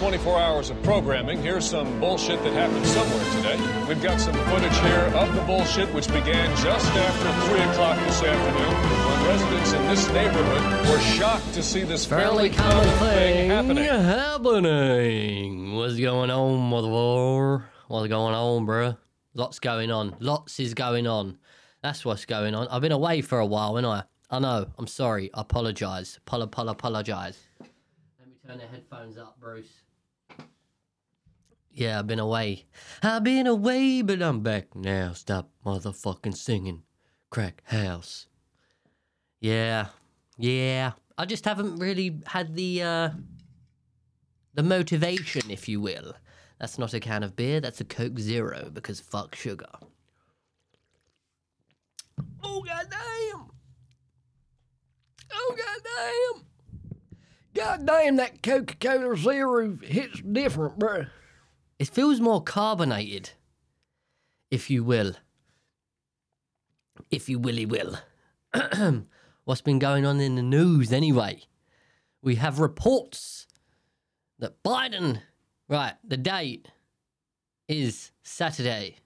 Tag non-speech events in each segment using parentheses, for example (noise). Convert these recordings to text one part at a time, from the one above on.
24 hours of programming, here's some bullshit that happened somewhere today. We've got some footage here of the bullshit, which began just after 3 o'clock this afternoon when residents in this neighborhood were shocked to see this fairly, common thing happening. happening. What's going on, mother? What's going on, bruh? Lots going on. Lots is going on. That's what's going on. I've been away for a while, and I. I know. I'm sorry. I apologise. Apolo, apolo, apologise. Let me turn the headphones up, Bruce. Yeah, I've been away. I've been away, but I'm back now. Stop motherfucking singing. Crack house. Yeah. Yeah. I just haven't really had the uh the motivation, if you will. That's not a can of beer, that's a Coke Zero because fuck sugar. Oh goddamn! Oh goddamn! Goddamn, that Coca Cola Zero hits different, bruh. It feels more carbonated, if you will. If you willy will. (clears throat) What's been going on in the news anyway? We have reports that Biden, right, the date is Saturday,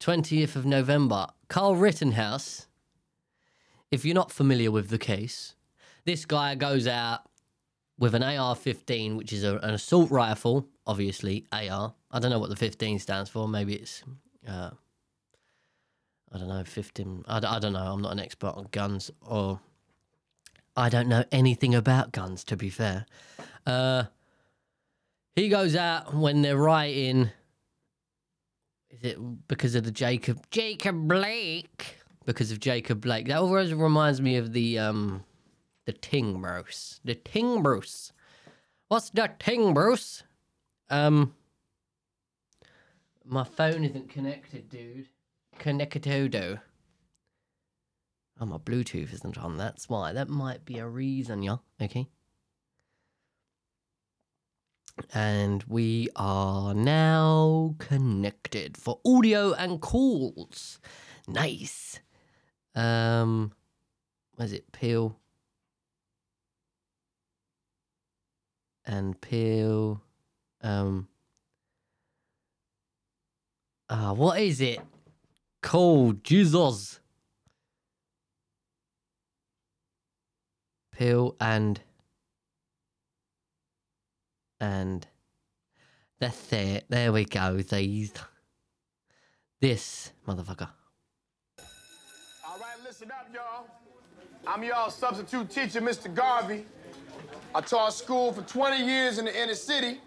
20th of November. Carl Rittenhouse, if you're not familiar with the case, this guy goes out with an AR 15, which is a, an assault rifle, obviously, AR. I don't know what the 15 stands for. Maybe it's, uh, I don't know, 15. I, I don't know. I'm not an expert on guns or. I don't know anything about guns, to be fair. Uh, he goes out when they're writing. Is it because of the Jacob Jacob Blake? Because of Jacob Blake. That always reminds me of the um the Ting Bruce. The Ting Bruce. What's the Ting Bruce? Um my phone isn't connected, dude. Connectodo. Oh, my Bluetooth isn't on. That's why. That might be a reason, yeah. Okay. And we are now connected for audio and calls. Nice. Um, was it Peel? And Peel. Um. Ah, what is it called? Jesus. Peel and and that's it. There we go. These this motherfucker. All right, listen up, y'all. I'm y'all substitute teacher, Mr. Garvey. I taught school for 20 years in the inner city.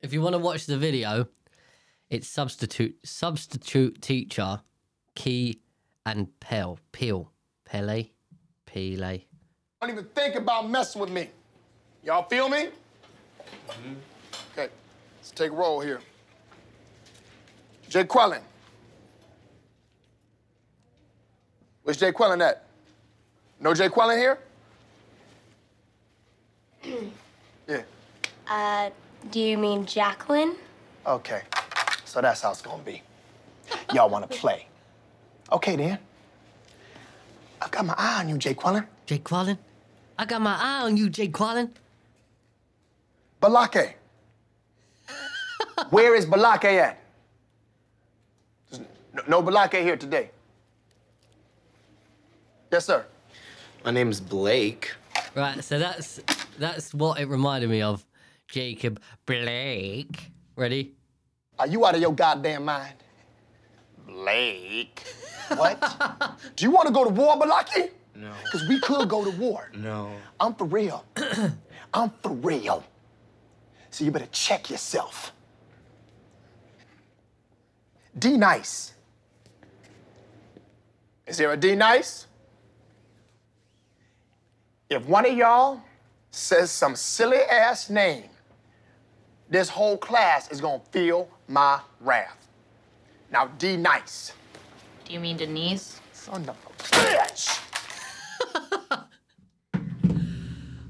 If you want to watch the video, it's substitute substitute teacher Key and Pell Peel Pele Pele. Don't even think about messing with me. Y'all feel me? Mm-hmm. Okay, let's take a roll here. Jay Quellen. Where's Jay Quellen at? No Jay Quellen here? (clears throat) yeah. Uh, do you mean Jacqueline? Okay. So that's how it's gonna be. Y'all wanna play. Okay then. I've got my eye on you, Jay Quellen. Jay Quallen? I got my eye on you, Jay Quallen. Balake. Where is Balake at? There's No, no Balake here today. Yes, sir. My name's Blake. Right, so that's that's what it reminded me of. Jacob Blake. Ready? Are you out of your goddamn mind? Blake. What? (laughs) Do you want to go to war, Balaki? No. Because we could go to war. No. I'm for real. (clears throat) I'm for real. So you better check yourself. D nice. Is there a D nice? If one of y'all says some silly ass name, this whole class is gonna feel my wrath. Now, D nice. Do you mean Denise? Son of a bitch!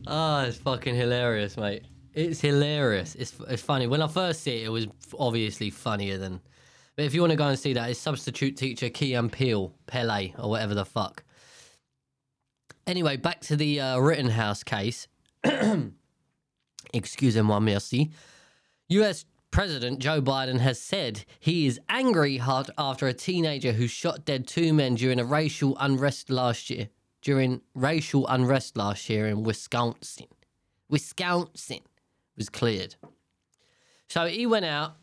Oh, (laughs) it's fucking hilarious, mate. It's hilarious. It's it's funny. When I first see it, it was obviously funnier than. But if you want to go and see that, it's substitute teacher Key and Peele, Pele, or whatever the fuck. Anyway, back to the uh, Rittenhouse case. (clears throat) Excusez-moi, merci. US President Joe Biden has said he is angry after a teenager who shot dead two men during a racial unrest last year. During racial unrest last year in Wisconsin. Wisconsin was cleared. So he went out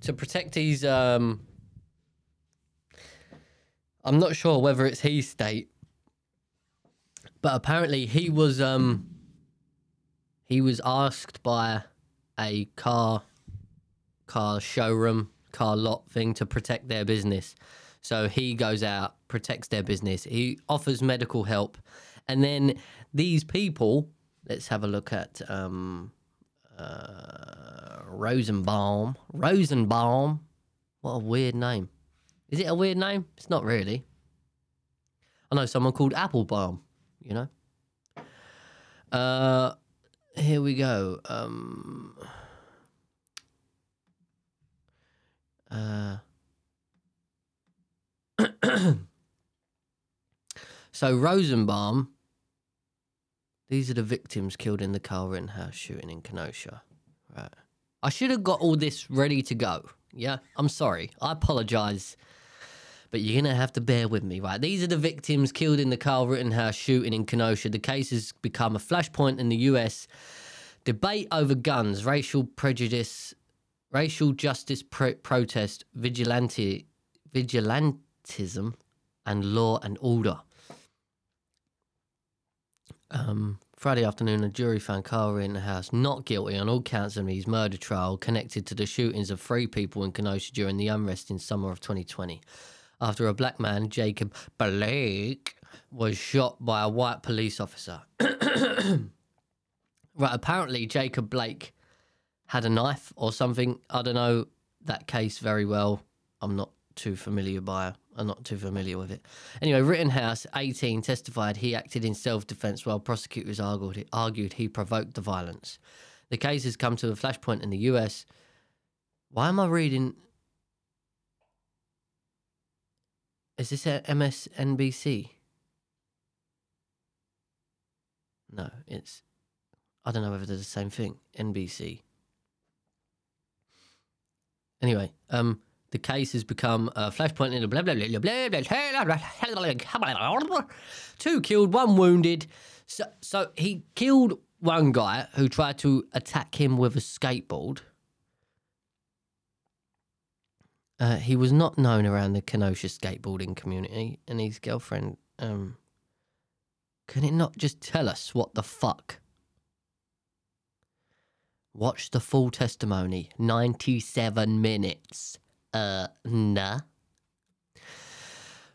to protect his um I'm not sure whether it's his state, but apparently he was um he was asked by a car car showroom car lot thing to protect their business. So he goes out, protects their business. He offers medical help, and then these people. Let's have a look at um, uh, Rosenbaum. Rosenbaum. What a weird name. Is it a weird name? It's not really. I know someone called Applebaum, you know? Uh, here we go. Um, uh, (coughs) so Rosenbaum, these are the victims killed in the Carl Rittenhouse shooting in Kenosha. Right. I should have got all this ready to go. Yeah, I'm sorry. I apologize. But you're going to have to bear with me, right? These are the victims killed in the Carl Rittenhouse shooting in Kenosha. The case has become a flashpoint in the US debate over guns, racial prejudice, racial justice pro- protest, vigilante, vigilantism, and law and order. Um, Friday afternoon, a jury found Carl Rittenhouse not guilty on all counts of his murder trial connected to the shootings of three people in Kenosha during the unrest in summer of 2020. After a black man, Jacob Blake, was shot by a white police officer. (clears throat) right, apparently, Jacob Blake had a knife or something. I don't know that case very well. I'm not too familiar by I'm not too familiar with it. Anyway, Rittenhouse, 18, testified he acted in self-defense while prosecutors argued, argued he provoked the violence. The case has come to a flashpoint in the US. Why am I reading? Is this MSNBC? No, it's. I don't know whether they're the same thing. NBC. Anyway, um, the case has become a flashpoint in blah blah blah blah blah blah. Two killed, one wounded. So, so he killed one guy who tried to attack him with a skateboard. Uh, he was not known around the Kenosha skateboarding community, and his girlfriend. Um, can it not just tell us what the fuck? Watch the full testimony, 97 minutes. Uh, nah.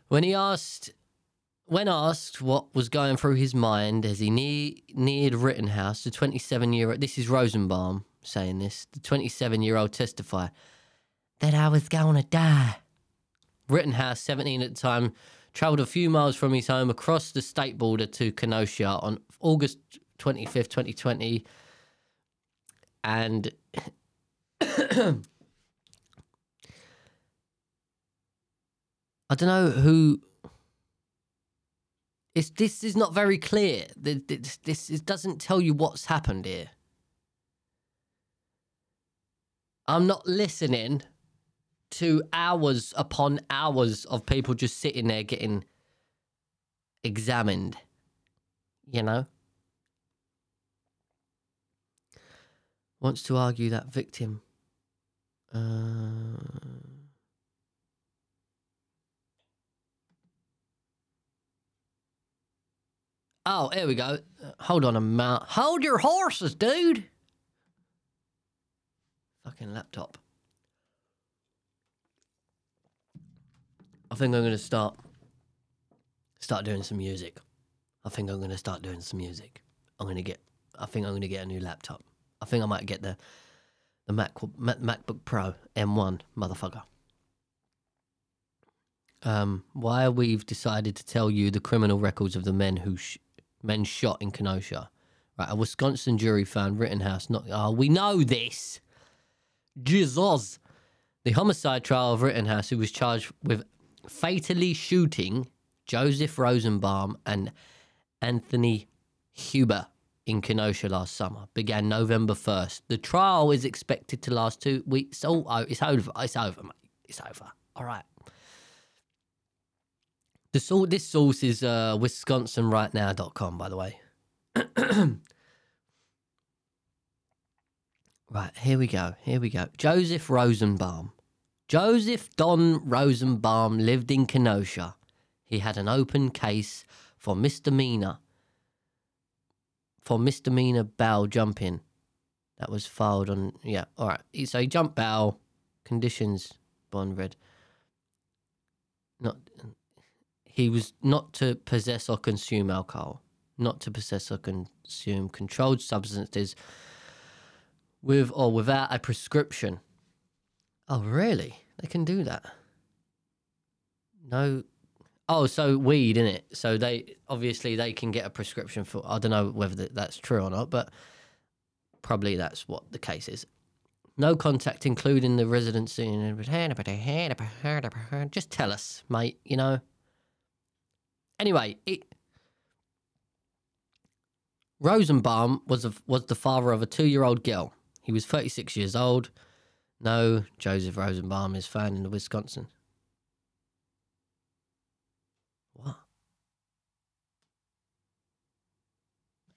When he asked, when asked what was going through his mind as he near, neared Rittenhouse, the 27 year this is Rosenbaum saying this, the 27 year old testified that I was going to die. Rittenhouse, 17 at the time, travelled a few miles from his home across the state border to Kenosha on August 25th, 2020. And (coughs) I don't know who. It's, this is not very clear. This, this, this doesn't tell you what's happened here. I'm not listening to hours upon hours of people just sitting there getting examined. You know? Wants to argue that victim. Uh... Oh, here we go. Hold on a minute. Hold your horses, dude. Fucking laptop. I think I'm gonna start start doing some music. I think I'm gonna start doing some music. I'm gonna get. I think I'm gonna get a new laptop. I think I might get the the Mac, MacBook Pro M1 motherfucker. Um, why we've decided to tell you the criminal records of the men who sh- men shot in Kenosha. Right, a Wisconsin jury found Rittenhouse not. Oh, we know this. Jesus. The homicide trial of Rittenhouse, who was charged with fatally shooting Joseph Rosenbaum and Anthony Huber in Kenosha last summer began November 1st. The trial is expected to last two weeks. Oh, oh it's over. It's over, mate. It's over. All right. The source, this source is uh, wisconsinrightnow.com, by the way. (clears throat) right, here we go. Here we go. Joseph Rosenbaum. Joseph Don Rosenbaum lived in Kenosha. He had an open case for misdemeanor for misdemeanor bail jumping. That was filed on yeah. All right. So he jumped bail conditions bond read. Not he was not to possess or consume alcohol, not to possess or consume controlled substances with or without a prescription. Oh, really? They can do that. No. Oh, so weed in it. So they obviously they can get a prescription for. I don't know whether that's true or not, but probably that's what the case is. No contact, including the residency. Just tell us, mate. You know. Anyway, it. Rosenbaum was a, was the father of a two year old girl. He was thirty six years old. No, Joseph Rosenbaum is found in Wisconsin. What?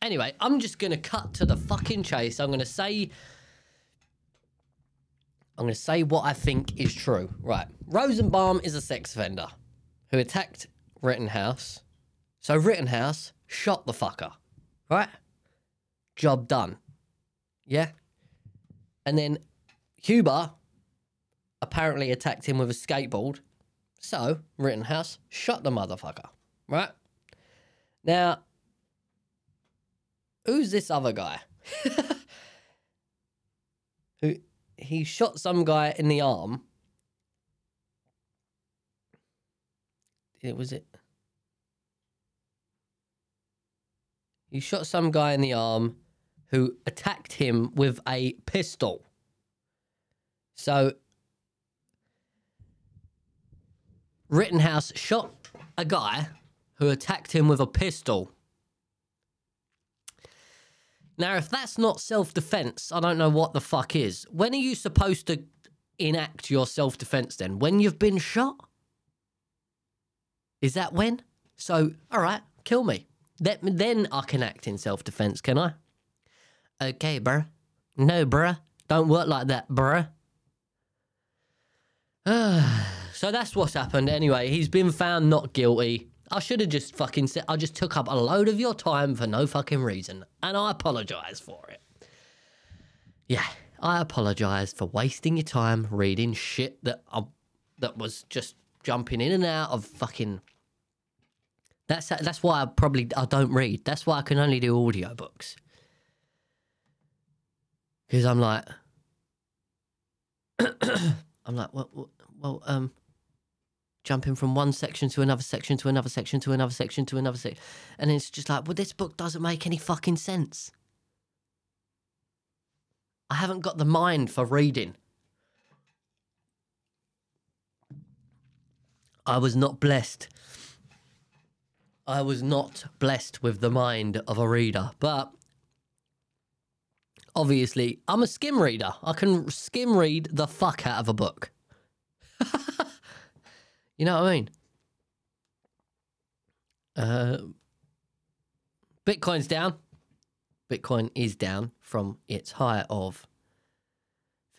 Anyway, I'm just gonna cut to the fucking chase. I'm gonna say I'm going to say what I think is true. Right. Rosenbaum is a sex offender who attacked Rittenhouse. So Rittenhouse shot the fucker. Right? Job done. Yeah? And then Huber apparently attacked him with a skateboard. So Rittenhouse shot the motherfucker. Right? Now, who's this other guy? (laughs) who he shot some guy in the arm. It was it. He shot some guy in the arm who attacked him with a pistol. So Rittenhouse shot a guy who attacked him with a pistol. Now, if that's not self defense, I don't know what the fuck is. When are you supposed to enact your self defense then? When you've been shot? Is that when? So, all right, kill me. Then, then I can act in self defense, can I? Okay, bruh. No, bruh. Don't work like that, bruh. (sighs) so that's what's happened anyway. He's been found not guilty. I should have just fucking said, I just took up a load of your time for no fucking reason. And I apologise for it. Yeah, I apologise for wasting your time reading shit that I, that was just jumping in and out of fucking. That's that's why I probably I don't read. That's why I can only do audiobooks. Because I'm like, (clears throat) (coughs) I'm like, well, well, um, jumping from one section to another section to another section to another section to another section. And it's just like, well, this book doesn't make any fucking sense. I haven't got the mind for reading. I was not blessed. I was not blessed with the mind of a reader, but obviously, I'm a skim reader. I can skim read the fuck out of a book. (laughs) You know what I mean? Uh, Bitcoin's down. Bitcoin is down from its high of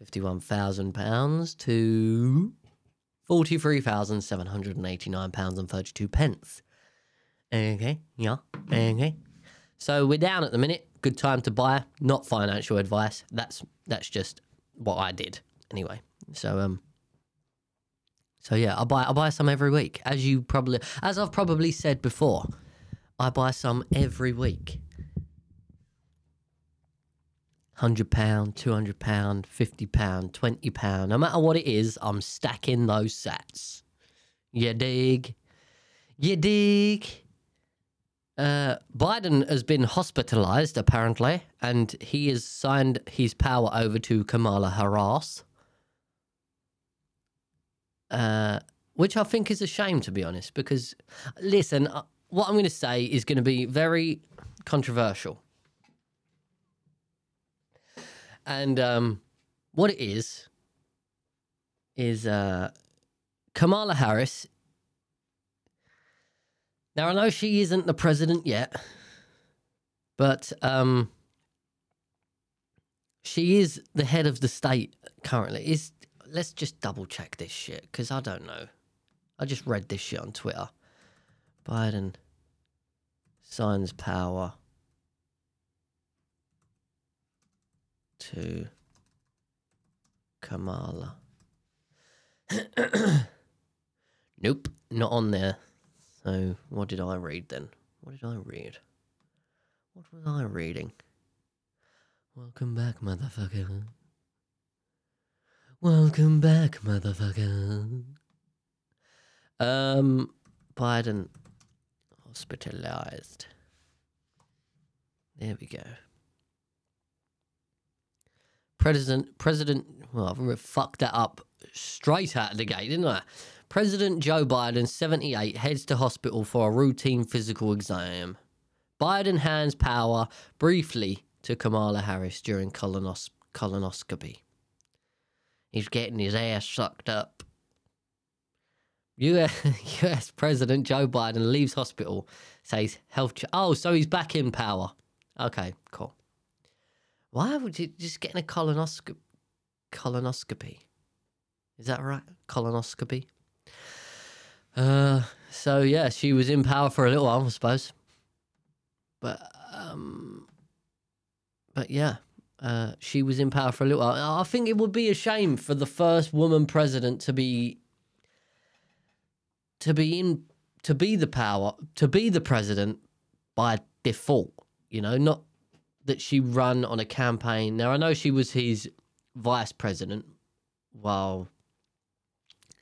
£51,000 to £43,789 and 32 pence. Okay, yeah, okay. So we're down at the minute. Good time to buy. Not financial advice. That's that's just what I did anyway. So um, so yeah, I buy I buy some every week. As you probably as I've probably said before, I buy some every week. Hundred pound, two hundred pound, fifty pound, twenty pound. No matter what it is, I'm stacking those sats. You dig? You dig? Uh, Biden has been hospitalized apparently, and he has signed his power over to Kamala Harris uh, which I think is a shame, to be honest. Because, listen, uh, what I'm going to say is going to be very controversial. And um, what it is is uh, Kamala Harris. Now I know she isn't the president yet, but um, she is the head of the state currently. Is let's just double check this shit because I don't know. I just read this shit on Twitter. Biden signs power to Kamala. (clears throat) nope, not on there. So, what did I read then? What did I read? What was I reading? Welcome back, motherfucker. Welcome back, motherfucker. Um, Biden hospitalized. There we go. President, President, well, I fucked that up straight out of the gate, didn't I? President Joe Biden, 78, heads to hospital for a routine physical exam. Biden hands power briefly to Kamala Harris during colonos- colonoscopy. He's getting his ass sucked up. US, (laughs) US President Joe Biden leaves hospital, says health. Ch- oh, so he's back in power. Okay, cool. Why would you just getting a colonoscopy? Colonoscopy. Is that right? Colonoscopy. So yeah, she was in power for a little while, I suppose. But um, but yeah, uh, she was in power for a little while. I think it would be a shame for the first woman president to be to be in to be the power to be the president by default. You know, not that she run on a campaign. Now I know she was his vice president while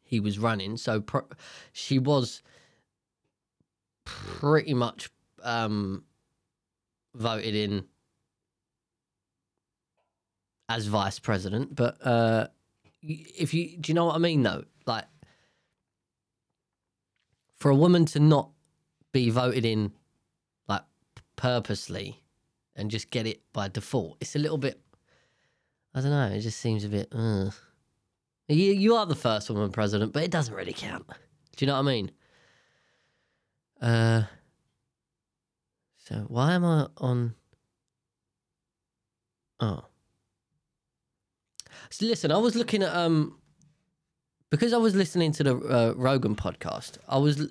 he was running, so pro- she was pretty much um, voted in as vice president. But uh, if you do you know what I mean though, like for a woman to not be voted in like purposely and just get it by default, it's a little bit. I don't know. It just seems a bit. You you are the first woman president, but it doesn't really count. Do you know what I mean? Uh. So why am I on? Oh. So listen, I was looking at um because I was listening to the uh, Rogan podcast. I was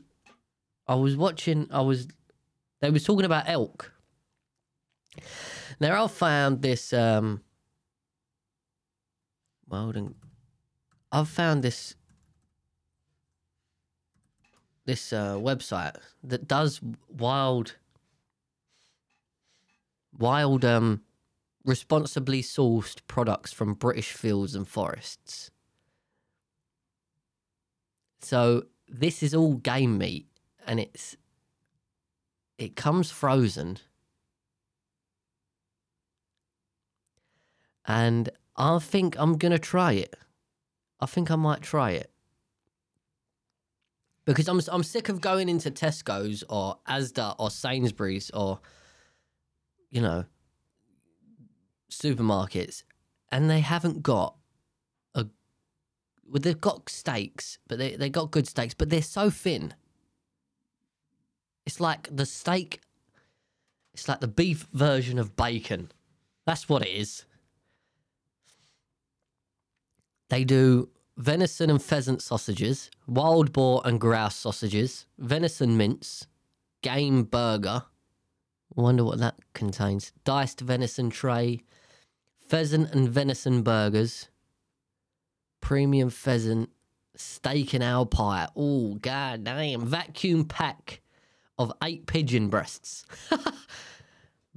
I was watching. I was they was talking about elk. Now I found this um. Well, I've found this this uh, website that does wild wild um responsibly sourced products from British fields and forests. So this is all game meat and it's it comes frozen and I think I'm to try it. I think I might try it. Because I'm I'm sick of going into Tesco's or Asda or Sainsbury's or you know supermarkets and they haven't got a well they've got steaks but they they got good steaks but they're so thin. It's like the steak it's like the beef version of bacon. That's what it is. They do venison and pheasant sausages wild boar and grouse sausages venison mince game burger wonder what that contains diced venison tray pheasant and venison burgers, premium pheasant, steak and owl pie. Oh, god damn. Vacuum pack of eight pigeon breasts. (laughs)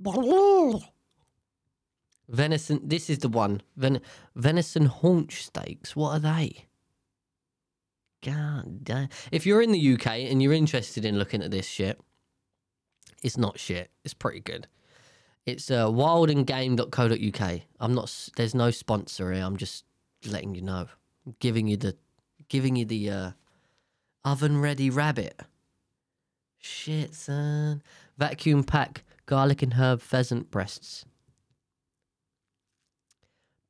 venison, this is the one. Ven- venison haunch steaks. What are they? God damn. If you're in the UK and you're interested in looking at this shit, it's not shit. It's pretty good. It's uh, wildandgame.co.uk. I'm not. There's no sponsor here. I'm just letting you know. I'm giving you the, giving you the uh, oven ready rabbit. Shit, son. Vacuum pack garlic and herb pheasant breasts.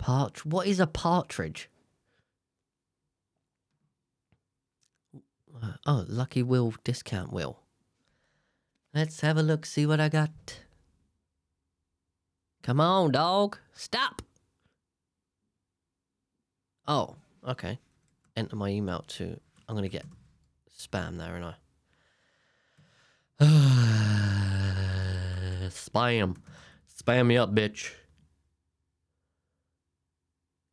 Part. What is a partridge? Uh, Oh, Lucky Will discount wheel. Let's have a look, see what I got. Come on, dog. Stop. Oh, okay. Enter my email to. I'm going to get spam there, and I. (sighs) spam. Spam me up, bitch.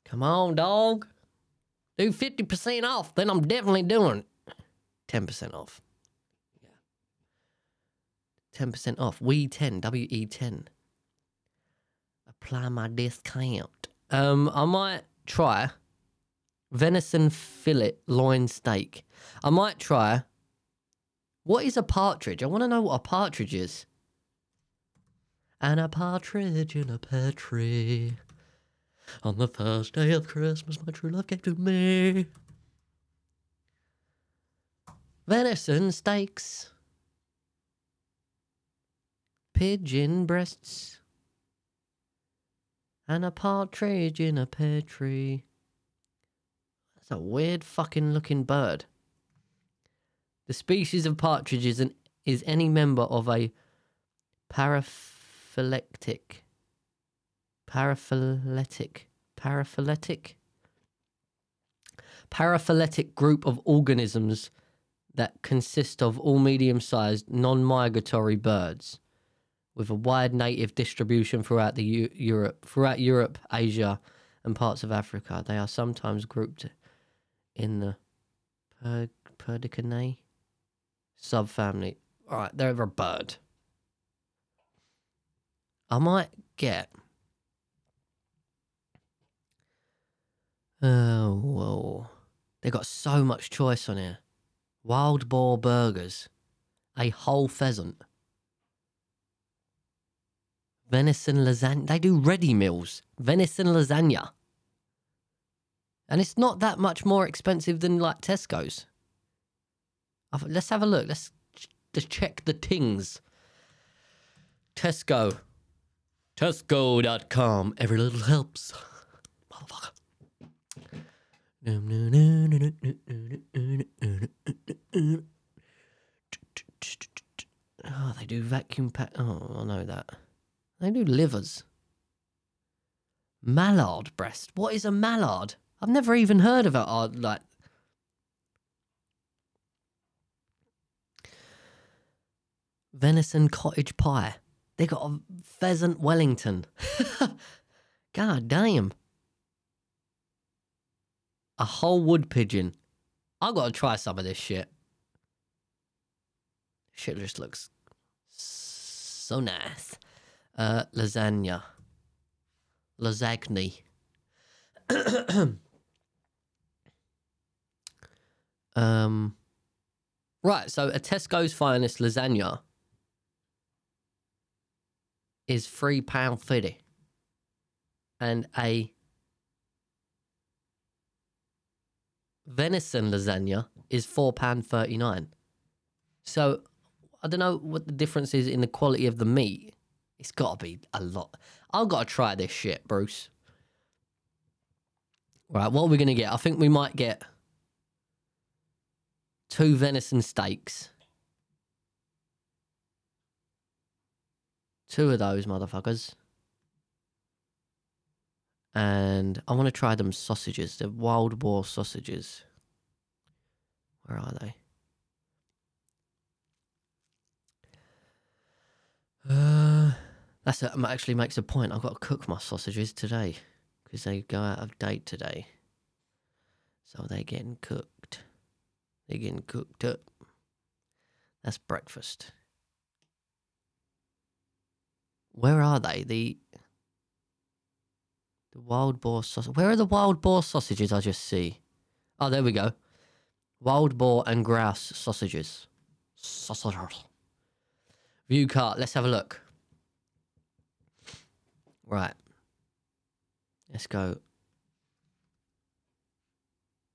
Come on, dog. Do 50% off, then I'm definitely doing it. 10% off. Yeah. 10% off. We 10, WE 10. Apply my discount. Um, I might try venison fillet loin steak. I might try. What is a partridge? I want to know what a partridge is. And a partridge in a pear tree. On the first day of Christmas, my true love gave to me. Venison steaks. Pigeon breasts. And a partridge in a pear tree. That's a weird fucking looking bird. The species of partridge is, an, is any member of a paraphyletic. Paraphyletic. Paraphyletic? Paraphyletic group of organisms that consist of all medium sized, non migratory birds with a wide native distribution throughout the Eu- Europe, throughout Europe, Asia, and parts of Africa. They are sometimes grouped in the per- Perdicinae subfamily. All right, they're a bird. I might get. Oh, whoa. They got so much choice on here. Wild boar burgers, a whole pheasant, venison lasagna. They do ready meals, venison lasagna. And it's not that much more expensive than like Tesco's. Let's have a look. Let's just check the tings. Tesco. Tesco.com. Every little helps. Motherfucker. Oh, they do vacuum pack. Oh, I know that. They do livers. Mallard breast. What is a mallard? I've never even heard of it. Like venison cottage pie. They got a pheasant Wellington. (laughs) God damn. A whole wood pigeon. I've gotta try some of this shit. Shit just looks so nice. Uh, lasagna. Lasagna. (coughs) um. Right, so a Tesco's finest lasagna is three pound fifty, and a venison lasagna is four pound thirty nine. So I don't know what the difference is in the quality of the meat. It's got to be a lot. I've got to try this shit, Bruce. Right, what are we gonna get? I think we might get two venison steaks. Two of those motherfuckers. And I want to try them sausages. The wild boar sausages. Where are they? Uh, that's a, actually makes a point. I've got to cook my sausages today because they go out of date today. So they're getting cooked. They're getting cooked up. That's breakfast. Where are they? The the wild boar sausage. Where are the wild boar sausages I just see? Oh, there we go. Wild boar and grouse sausages. Sausages. View cart. Let's have a look. Right. Let's go.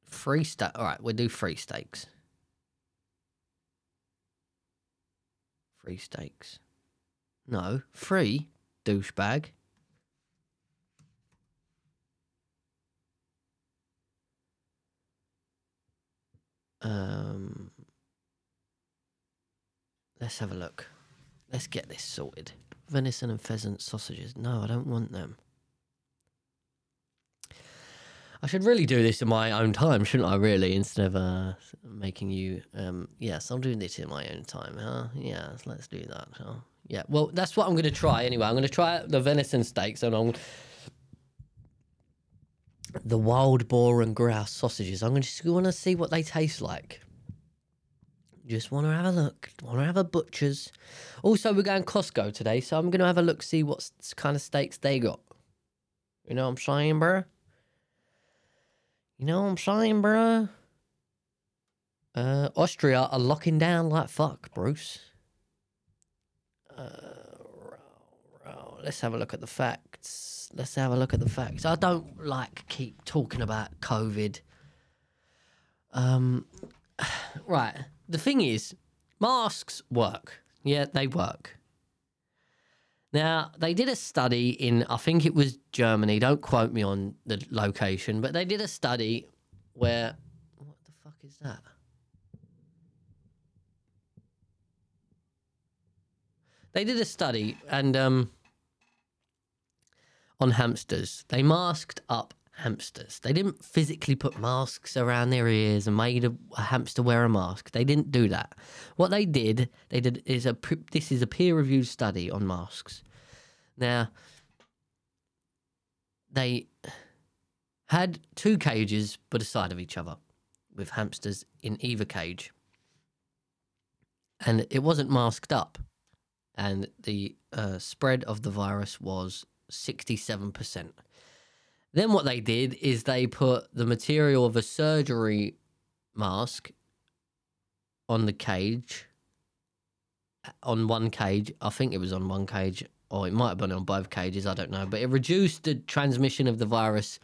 Free steak. All right, we'll do free steaks. Free steaks. No, free douchebag. Um, let's have a look. Let's get this sorted. Venison and pheasant sausages. No, I don't want them. I should really do this in my own time, shouldn't I? Really, instead of uh, making you. Um, yes, I'm doing this in my own time, huh? Yes, let's do that. Huh? Yeah. Well, that's what I'm going to try anyway. I'm going to try the venison steaks, and I'm the wild boar and grouse sausages. I'm just want to see what they taste like. Just want to have a look. Want to have a butcher's. Also, we're going Costco today, so I'm going to have a look, see what kind of steaks they got. You know what I'm saying, bruh? You know what I'm saying, bruh? Uh, Austria are locking down like fuck, Bruce. Uh, let's have a look at the facts. Let's have a look at the facts. I don't like keep talking about COVID. Um, (sighs) right. The thing is, masks work. Yeah, they work. Now, they did a study in, I think it was Germany. Don't quote me on the location, but they did a study where. What the fuck is that? They did a study and um, on hamsters. They masked up hamsters. They didn't physically put masks around their ears and made a, a hamster wear a mask. They didn't do that. What they did, they did is a this is a peer-reviewed study on masks. Now, they had two cages by the side of each other with hamsters in either cage. And it wasn't masked up. And the uh, spread of the virus was 67%. Then what they did is they put the material of a surgery mask on the cage, uh, on one cage. I think it was on one cage, or it might have been on both cages. I don't know. But it reduced the transmission of the virus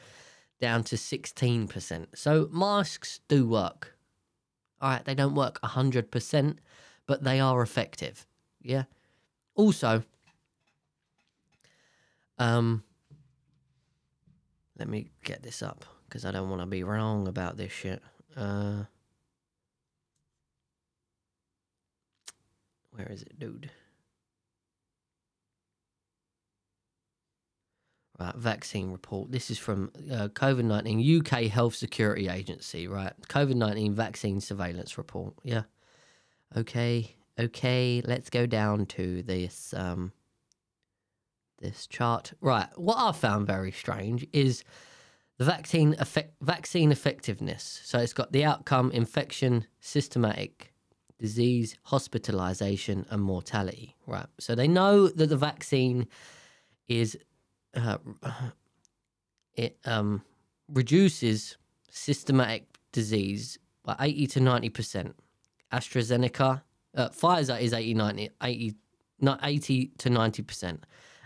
down to 16%. So masks do work. All right, they don't work 100%, but they are effective. Yeah. Also, um, let me get this up because I don't want to be wrong about this shit. Uh, where is it, dude? Right, vaccine report. This is from uh, COVID 19 UK Health Security Agency, right? COVID 19 vaccine surveillance report. Yeah. Okay, okay, let's go down to this um this chart. Right, what I found very strange is the vaccine effect vaccine effectiveness. So it's got the outcome, infection, systematic disease, hospitalization, and mortality. Right. So they know that the vaccine is uh, it um reduces systematic disease by 80 to 90 percent AstraZeneca, uh, Pfizer is 80, 90, 80, not 80 to 90%.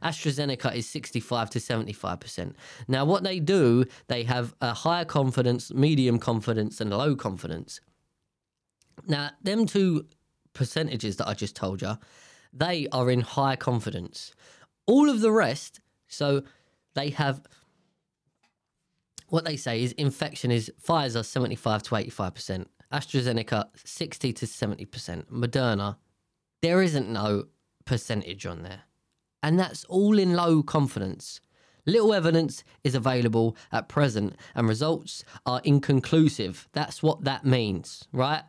AstraZeneca is 65 to 75%. Now, what they do, they have a higher confidence, medium confidence, and low confidence. Now, them two percentages that I just told you, they are in high confidence. All of the rest, so they have what they say is infection is Pfizer 75 to 85%, AstraZeneca 60 to 70%, Moderna, there isn't no percentage on there. And that's all in low confidence. Little evidence is available at present and results are inconclusive. That's what that means, right?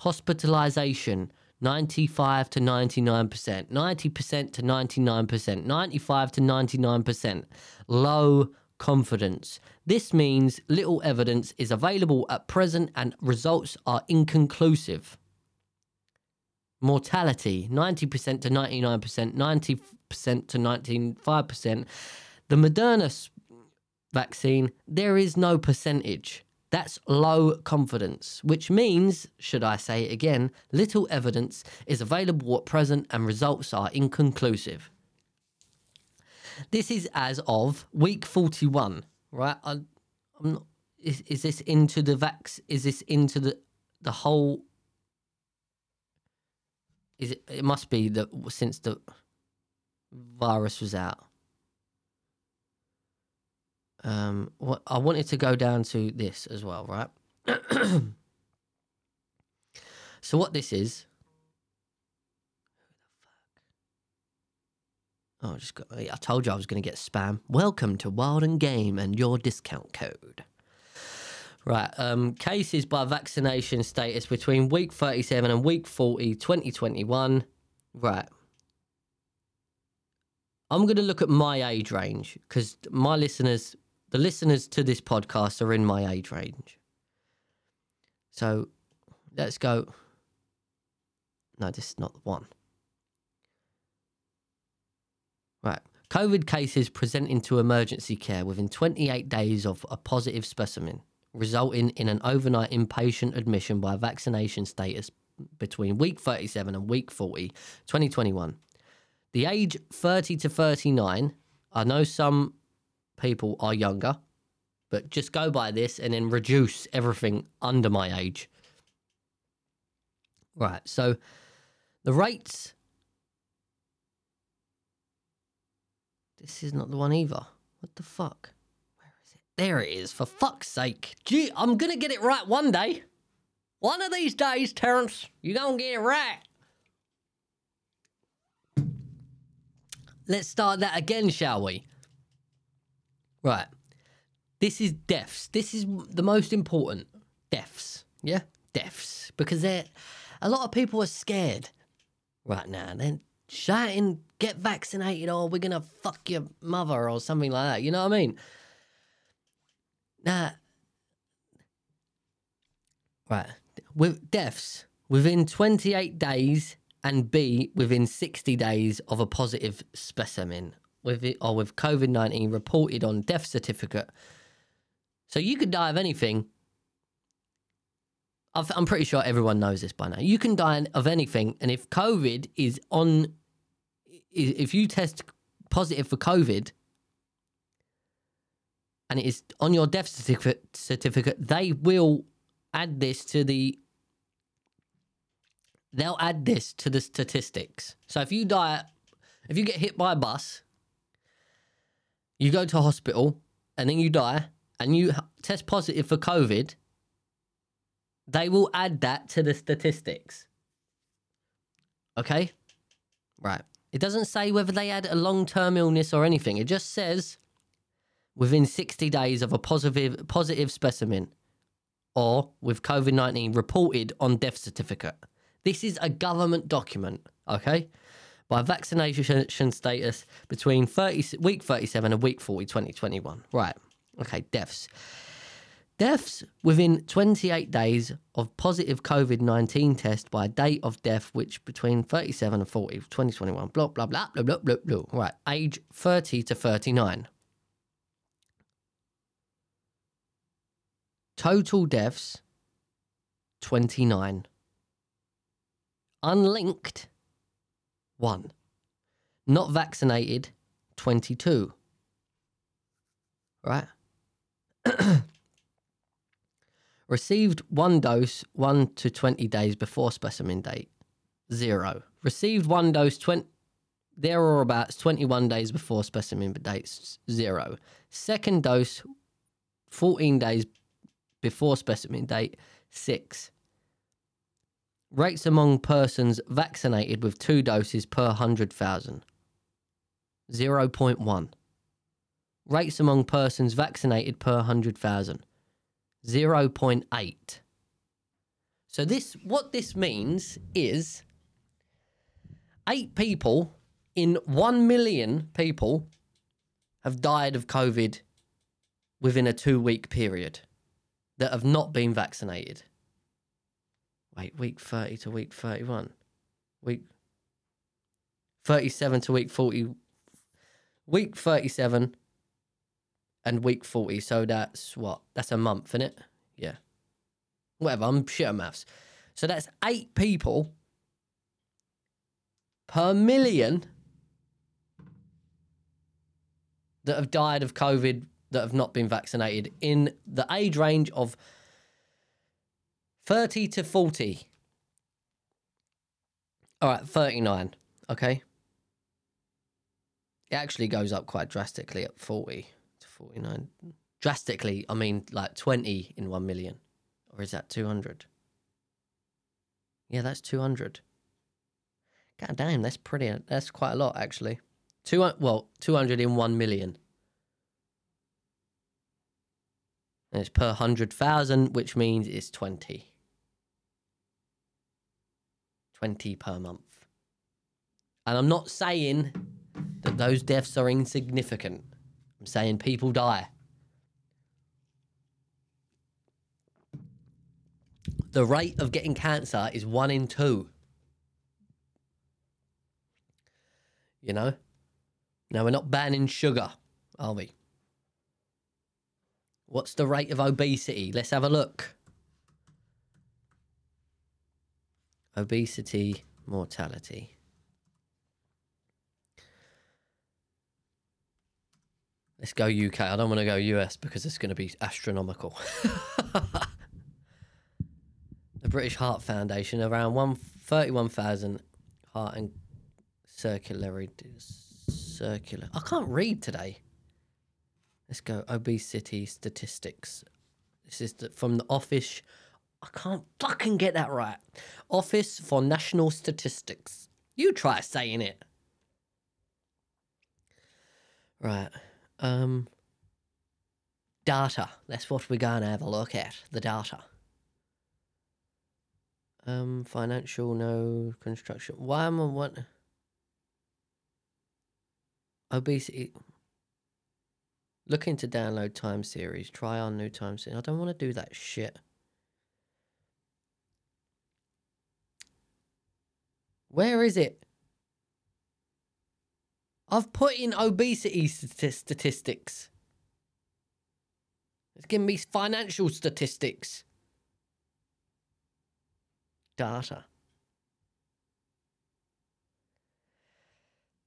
Hospitalization 95 to 99%, 90% to 99%, 95 to 99%. Low confidence. This means little evidence is available at present and results are inconclusive. Mortality 90% to 99%, 90% to 95%. The Moderna vaccine, there is no percentage. That's low confidence, which means, should I say it again, little evidence is available at present and results are inconclusive. This is as of week 41, right? I, not, is, is this into the vax? Is this into the the whole? Is it? It must be that since the virus was out. Um, what I wanted to go down to this as well, right? (clears throat) So what this is? Oh, I just got. I told you I was going to get spam. Welcome to Wild and Game and your discount code. Right. Um, cases by vaccination status between week 37 and week 40, 2021. Right. I'm going to look at my age range because my listeners, the listeners to this podcast, are in my age range. So let's go. No, this is not the one. Right. COVID cases presenting to emergency care within 28 days of a positive specimen, resulting in an overnight inpatient admission by vaccination status between week 37 and week 40, 2021. The age 30 to 39, I know some people are younger, but just go by this and then reduce everything under my age. Right. So the rates. This is not the one either. What the fuck? There it is. For fuck's sake. Gee, I'm to get it right one day. One of these days, Terence, you're to get it right. Let's start that again, shall we? Right. This is deaths. This is the most important. Deaths. Yeah? Deaths. Because they're a lot of people are scared right now. They're shouting, get vaccinated or we're gonna fuck your mother or something like that. You know what I mean? Now Right. With deaths within 28 days and B within 60 days of a positive specimen with it or with COVID 19 reported on death certificate. So you could die of anything. I've- I'm pretty sure everyone knows this by now. You can die of anything, and if COVID is on, if you test positive for COVID, and it is on your death certificate, certificate, they will add this to the. They'll add this to the statistics. So if you die, if you get hit by a bus, you go to hospital, and then you die, and you test positive for COVID, they will add that to the statistics. Okay? Right. It doesn't say whether they had a long term illness or anything. It just says within 60 days of a positive positive specimen or with COVID 19 reported on death certificate. This is a government document, okay? By vaccination status between 30, week 37 and week 40, 2021. Right. Okay, deaths. Deaths within 28 days of positive COVID 19 test by date of death, which between 37 and 40, 2021, blah, blah, blah, blah, blah, blah, blah. Right, age 30 to 39. Total deaths 29. Unlinked 1. Not vaccinated 22. Right? (coughs) Received one dose 1 to 20 days before specimen date 0. Received one dose 20 there or abouts 21 days before specimen dates 0. Second dose 14 days before specimen date 6. Rates among persons vaccinated with two doses per 100,000 0.1. Rates among persons vaccinated per 100,000 0.8. So this what this means is 8 people in 1 million people have died of COVID within a 2 week period that have not been vaccinated. Wait, week 30 to week 31. Week 37 to week 40. Week 37 and week 40. So that's what? That's a month, isn't it? Yeah. Whatever, I'm shit at maths. So that's eight people per million that have died of COVID that have not been vaccinated in the age range of 30 to 40. All right, 39. Okay. It actually goes up quite drastically at 40 to 49. Drastically, I mean like 20 in 1 million. Or is that 200? Yeah, that's 200. God damn, that's pretty. That's quite a lot, actually. Two, well, 200 in 1 million. And it's per 100,000, which means it's 20. 20 per month. And I'm not saying that those deaths are insignificant. I'm saying people die. The rate of getting cancer is one in two. You know? Now, we're not banning sugar, are we? What's the rate of obesity? Let's have a look. Obesity, mortality. Let's go UK. I don't want to go US because it's going to be astronomical. (laughs) the British Heart Foundation, around one thirty-one thousand heart and circulatory circular. I can't read today. Let's go obesity statistics. This is the, from the office. I can't fucking get that right. Office for National Statistics. You try saying it. Right. Um. Data. That's what we're going to have a look at. The data. Um. Financial. No. Construction. Why am I what? Obesity. Looking to download time series. Try on new time series. I don't want to do that shit. Where is it? I've put in obesity statistics. It's giving me financial statistics. Data.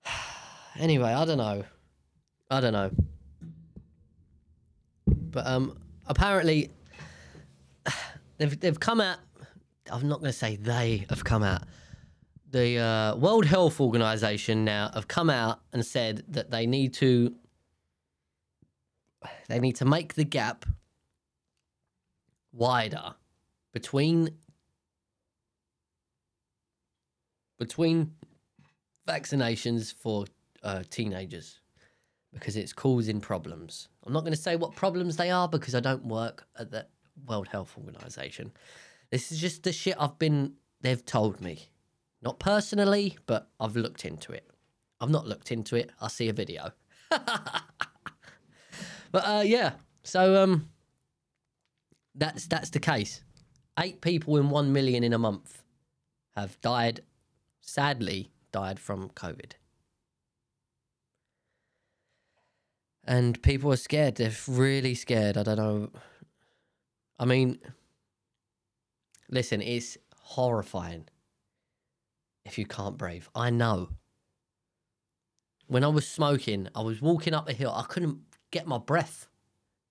(sighs) anyway, I don't know. I don't know. But um, apparently, they've they've come out. I'm not going to say they have come out. The uh, World Health Organization now have come out and said that they need to they need to make the gap wider between between vaccinations for uh, teenagers because it's causing problems. I'm not going to say what problems they are because I don't work at the World Health Organization. This is just the shit I've been they've told me. Not personally, but I've looked into it. I've not looked into it. I see a video. (laughs) but uh, yeah, so um, that's that's the case. Eight people in one million in a month have died. Sadly, died from COVID. And people are scared. They're really scared. I don't know. I mean, listen, it's horrifying if you can't breathe. I know. When I was smoking, I was walking up a hill. I couldn't get my breath.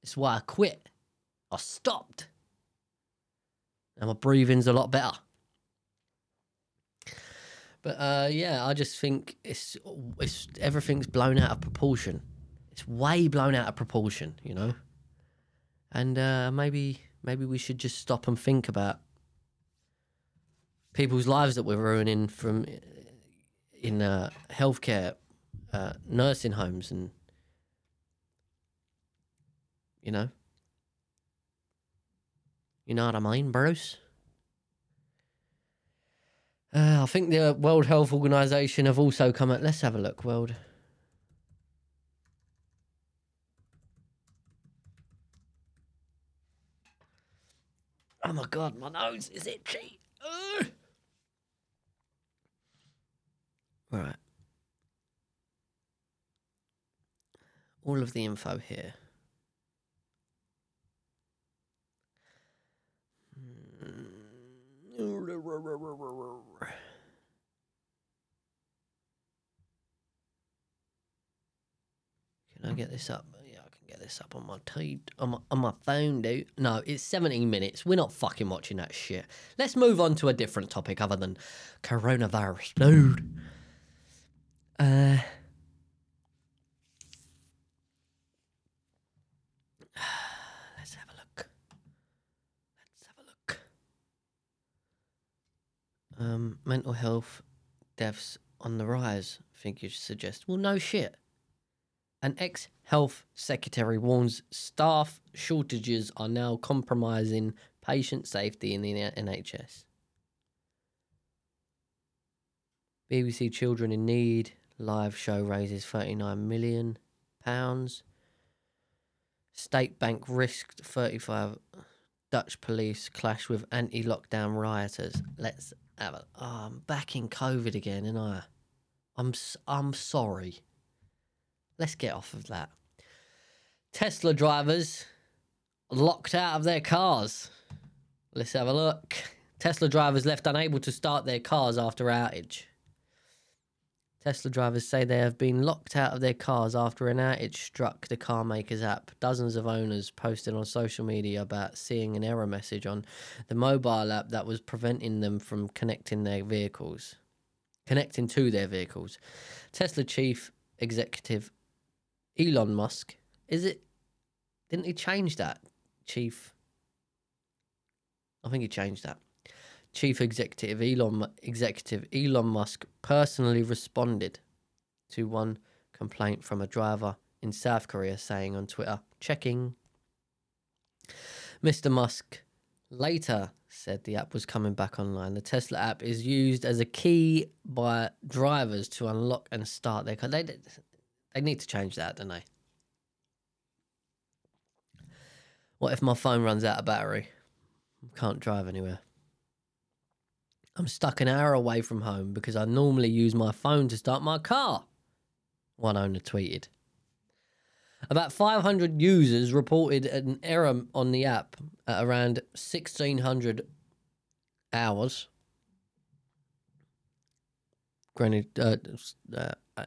That's why I quit. I stopped. And my breathing's a lot better. But uh, yeah, I just think it's it's everything's blown out of proportion. It's way blown out of proportion, you know. And uh, maybe maybe we should just stop and think about people's lives that we're ruining from in uh, healthcare, uh, nursing homes, and you know, you know what I mean, Bruce. Uh, I think the World Health Organization have also come out. Let's have a look. World. Oh my god, my nose is itchy. Ugh. Right. All of the info here. Can I get this up? I get this up on my t- on my, on my phone, dude. No, it's 17 minutes. We're not fucking watching that shit. Let's move on to a different topic other than coronavirus, dude. Uh. Let's have a look. Let's have a look. um, mental health deaths on the rise, figures suggest. Well, no shit. An ex health secretary warns staff shortages are now compromising patient safety in the NHS. BBC Children in Need live show raises 39 million pounds. State Bank risked 35 Dutch police clash with anti-lockdown rioters. Let's have a. Oh, I'm back in COVID again, and I. I'm I'm sorry. Let's get off of that. Tesla drivers locked out of their cars. Let's have a look. Tesla drivers left unable to start their cars after outage. Tesla drivers say they have been locked out of their cars after an outage struck the carmaker's app. Dozens of owners posted on social media about seeing an error message on the mobile app that was preventing them from connecting their vehicles, connecting to their vehicles. Tesla chief executive Elon Musk, is it? Didn't he change that? Chief. I think he changed that. Chief Executive Elon Executive Elon Musk personally responded to one complaint from a driver in South Korea, saying on Twitter, "Checking." Mr. Musk later said the app was coming back online. The Tesla app is used as a key by drivers to unlock and start their car. They they need to change that, don't they? What if my phone runs out of battery? Can't drive anywhere. I'm stuck an hour away from home because I normally use my phone to start my car. One owner tweeted. About 500 users reported an error on the app at around 1600 hours. Greenwich, uh, uh,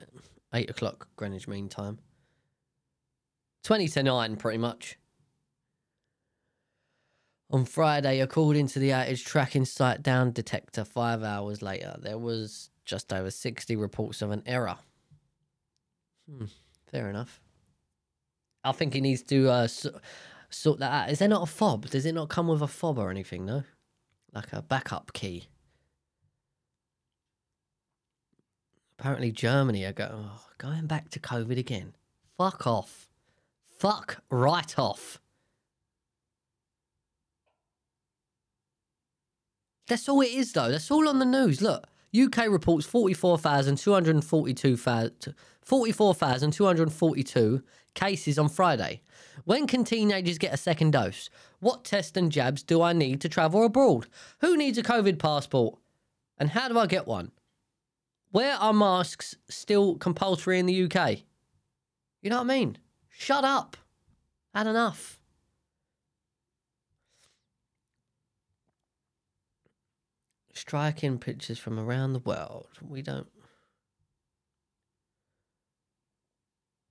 8 o'clock Greenwich Mean Time. 20 to 9, pretty much. On Friday, according to the outage tracking site Downdetector, five hours later, there was just over 60 reports of an error. Hmm, fair enough. I think he needs to uh, sort that out. Is there not a fob? Does it not come with a fob or anything, no? Like a backup key? Apparently, Germany are go- oh, going back to COVID again. Fuck off. Fuck right off. That's all it is, though. That's all on the news. Look, UK reports 44,242 fa- 44,242 cases on Friday. When can teenagers get a second dose? What tests and jabs do I need to travel abroad? Who needs a COVID passport? And how do I get one? Where are masks still compulsory in the UK? You know what I mean? Shut up. Had enough. striking pictures from around the world. We don't.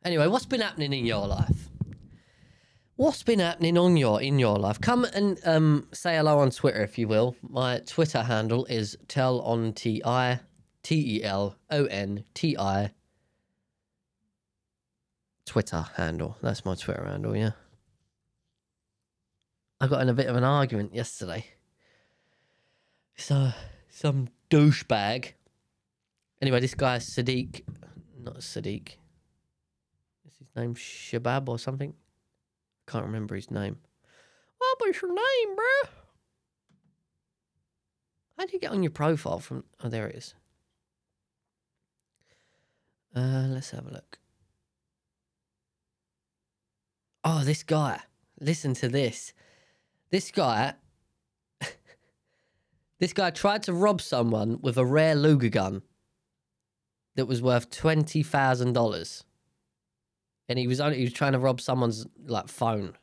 Anyway, what's been happening in your life? What's been happening on your in your life? Come and um, say hello on Twitter if you will. My Twitter handle is tell on t i t e l o n t i. Twitter handle. That's my Twitter handle. Yeah. I got in a bit of an argument yesterday. So some douchebag. Anyway, this guy Sadiq, not Sadiq. Is his name Shabab or something? Can't remember his name. What was your name, bro? How do you get on your profile from? Oh, there it is. Uh, let's have a look. Oh, this guy. Listen to this. This guy (laughs) this guy tried to rob someone with a rare Luger gun that was worth twenty thousand dollars, and he was only he was trying to rob someone's like phone,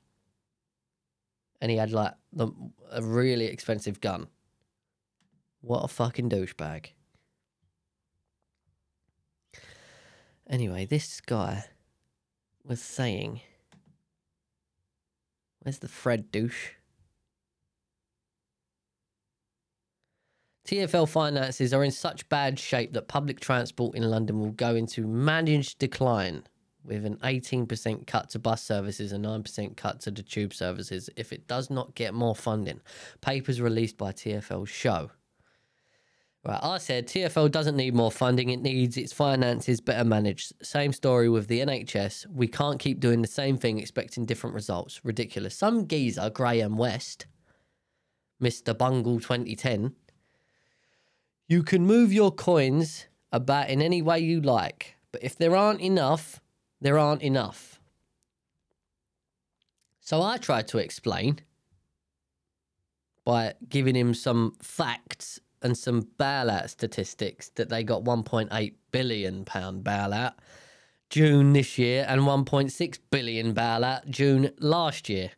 and he had like the, a really expensive gun. What a fucking douchebag. Anyway, this guy was saying, "Where's the Fred douche?" TFL finances are in such bad shape that public transport in London will go into managed decline with an 18% cut to bus services and 9% cut to the tube services if it does not get more funding. Papers released by TFL show. Right, I said TFL doesn't need more funding, it needs its finances better managed. Same story with the NHS. We can't keep doing the same thing expecting different results. Ridiculous. Some geezer, Graham West, Mr. Bungle 2010, you can move your coins about in any way you like, but if there aren't enough, there aren't enough. So I tried to explain by giving him some facts and some bailout statistics that they got 1.8 billion pound bailout June this year and 1.6 billion bailout June last year.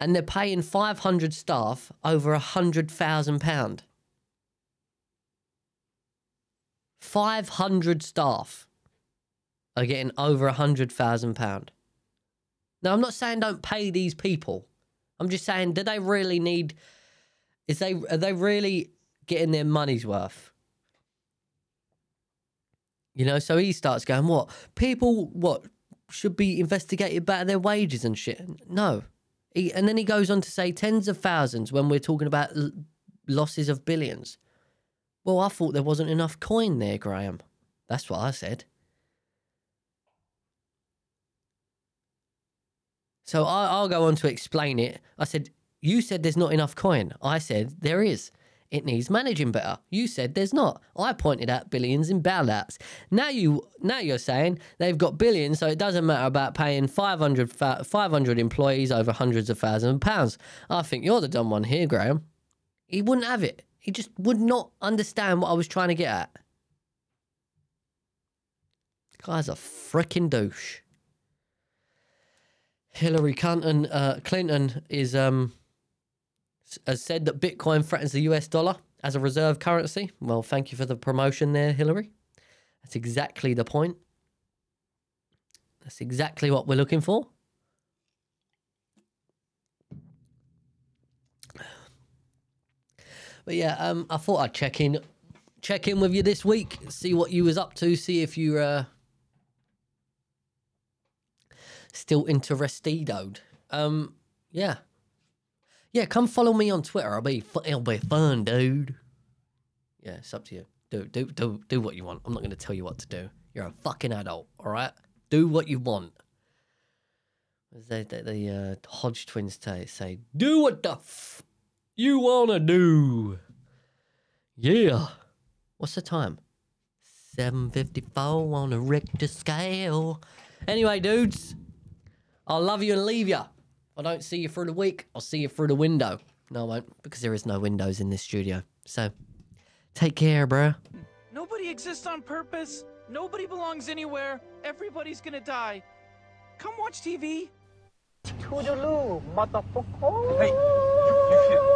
And they're paying 500 staff over a hundred thousand pound. 500 staff are getting over a hundred thousand pound. Now, I'm not saying don't pay these people. I'm just saying, do they really need? Is they are they really getting their money's worth? You know, so he starts going, "What people? What should be investigated about their wages and shit?" No, he, and then he goes on to say tens of thousands when we're talking about l- losses of billions. Well, I thought there wasn't enough coin there, Graham. That's what I said. So I, I'll go on to explain it. I said, You said there's not enough coin. I said, There is. It needs managing better. You said there's not. I pointed out billions in bailouts. Now you now you're saying they've got billions, so it doesn't matter about paying 500, 500 employees over hundreds of thousands of pounds. I think you're the dumb one here, Graham. He wouldn't have it. He just would not understand what I was trying to get at. Guy's a freaking douche. Hillary Clinton, uh, Clinton is um, has said that Bitcoin threatens the US dollar as a reserve currency. Well, thank you for the promotion there, Hillary. That's exactly the point. That's exactly what we're looking for. But yeah, um, I thought I'd check in, check in with you this week, see what you was up to, see if you uh, still interested. Um, yeah, yeah. Come follow me on Twitter. I'll be fu- it'll be fun, dude. Yeah, it's up to you. Do do do do what you want. I'm not going to tell you what to do. You're a fucking adult. All right. Do what you want. As they, the the uh, Hodge twins say, say, do what the f- you wanna do. Yeah. What's the time? 754 on a Richter scale. Anyway, dudes, I'll love you and leave you. I don't see you through the week. I'll see you through the window. No, I won't, because there is no windows in this studio. So, take care, bruh. Nobody exists on purpose. Nobody belongs anywhere. Everybody's gonna die. Come watch TV. Toodaloo, motherfucker. Hey, you, you should.